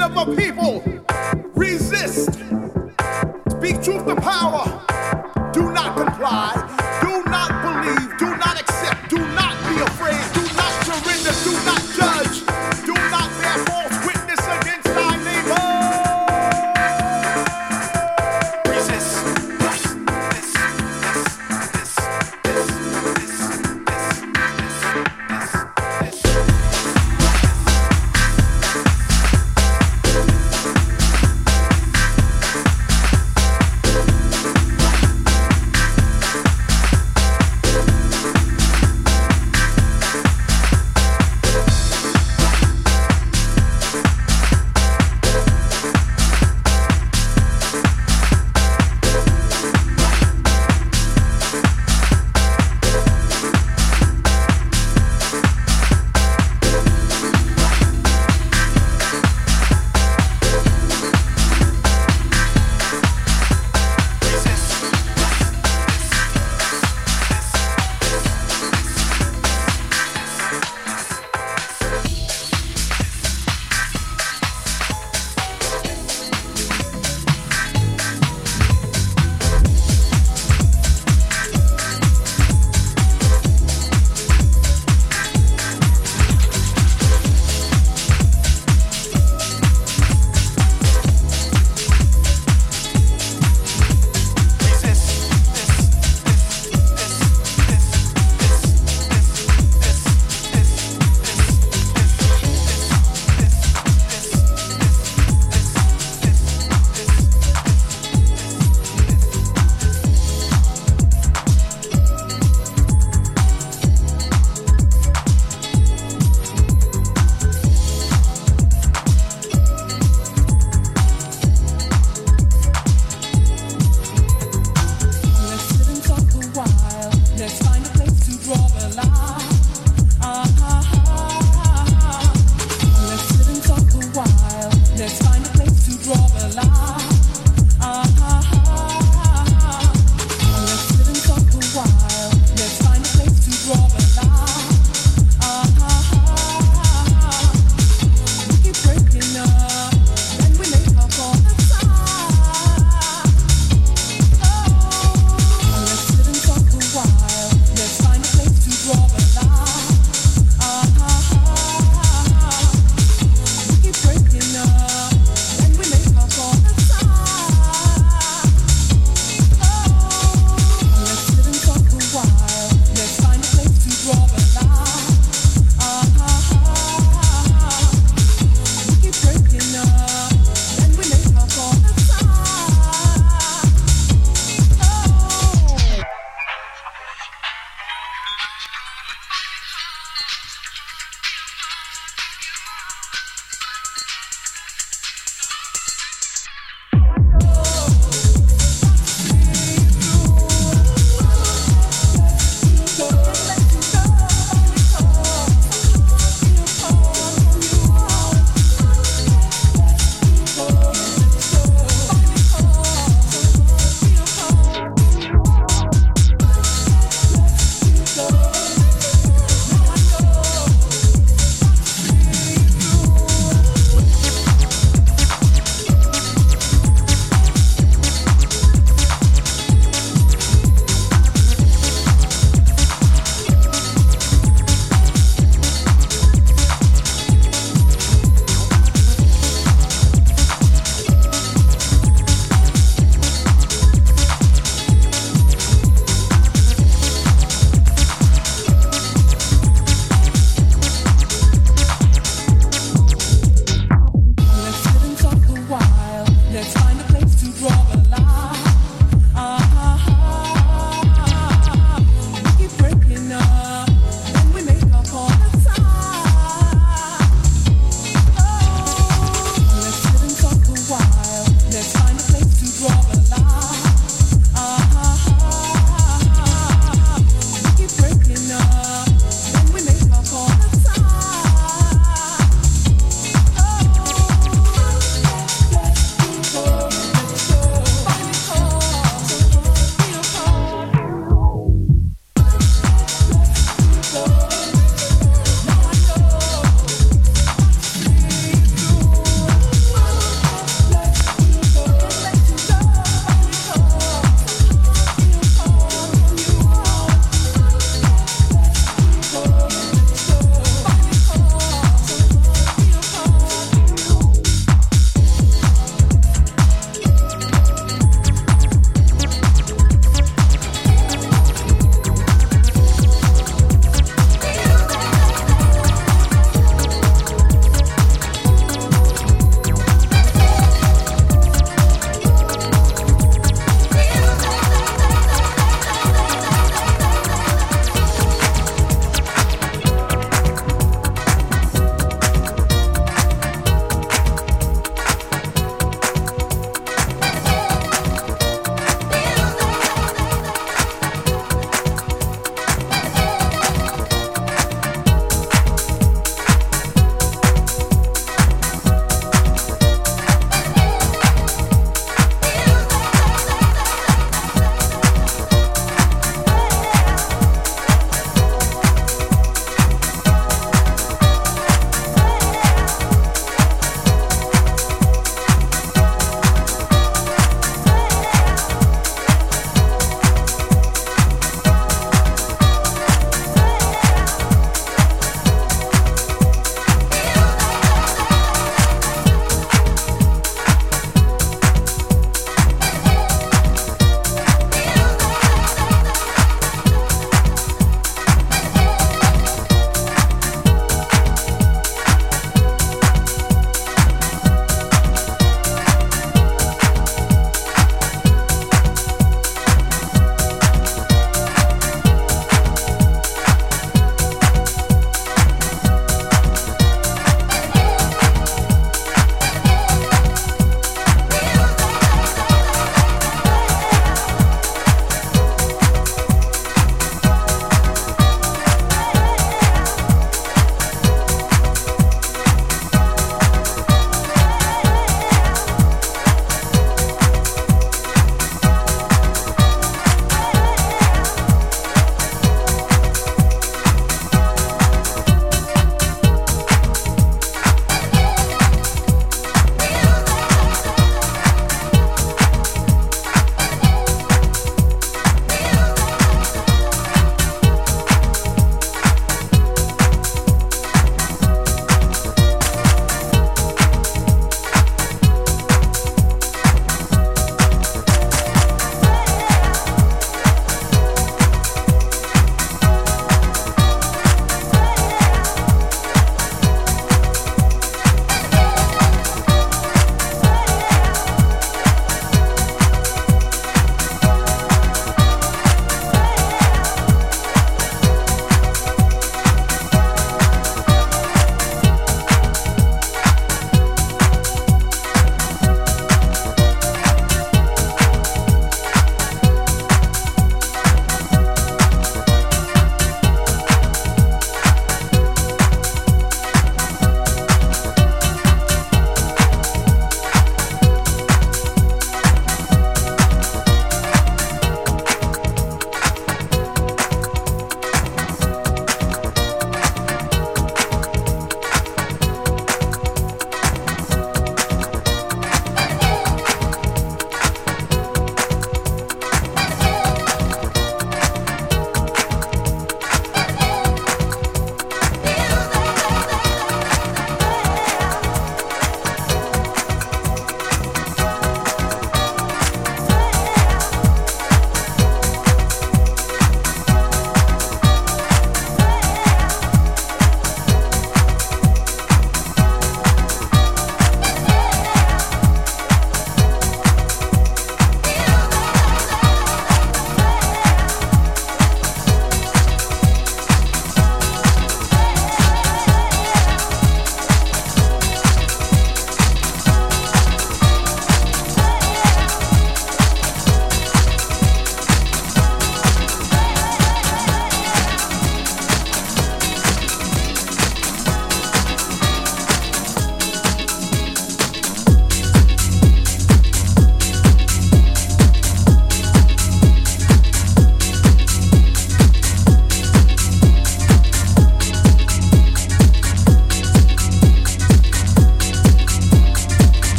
of a people, resist. Speak truth to power.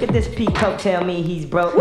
Look at this peacoat, tell me he's broke.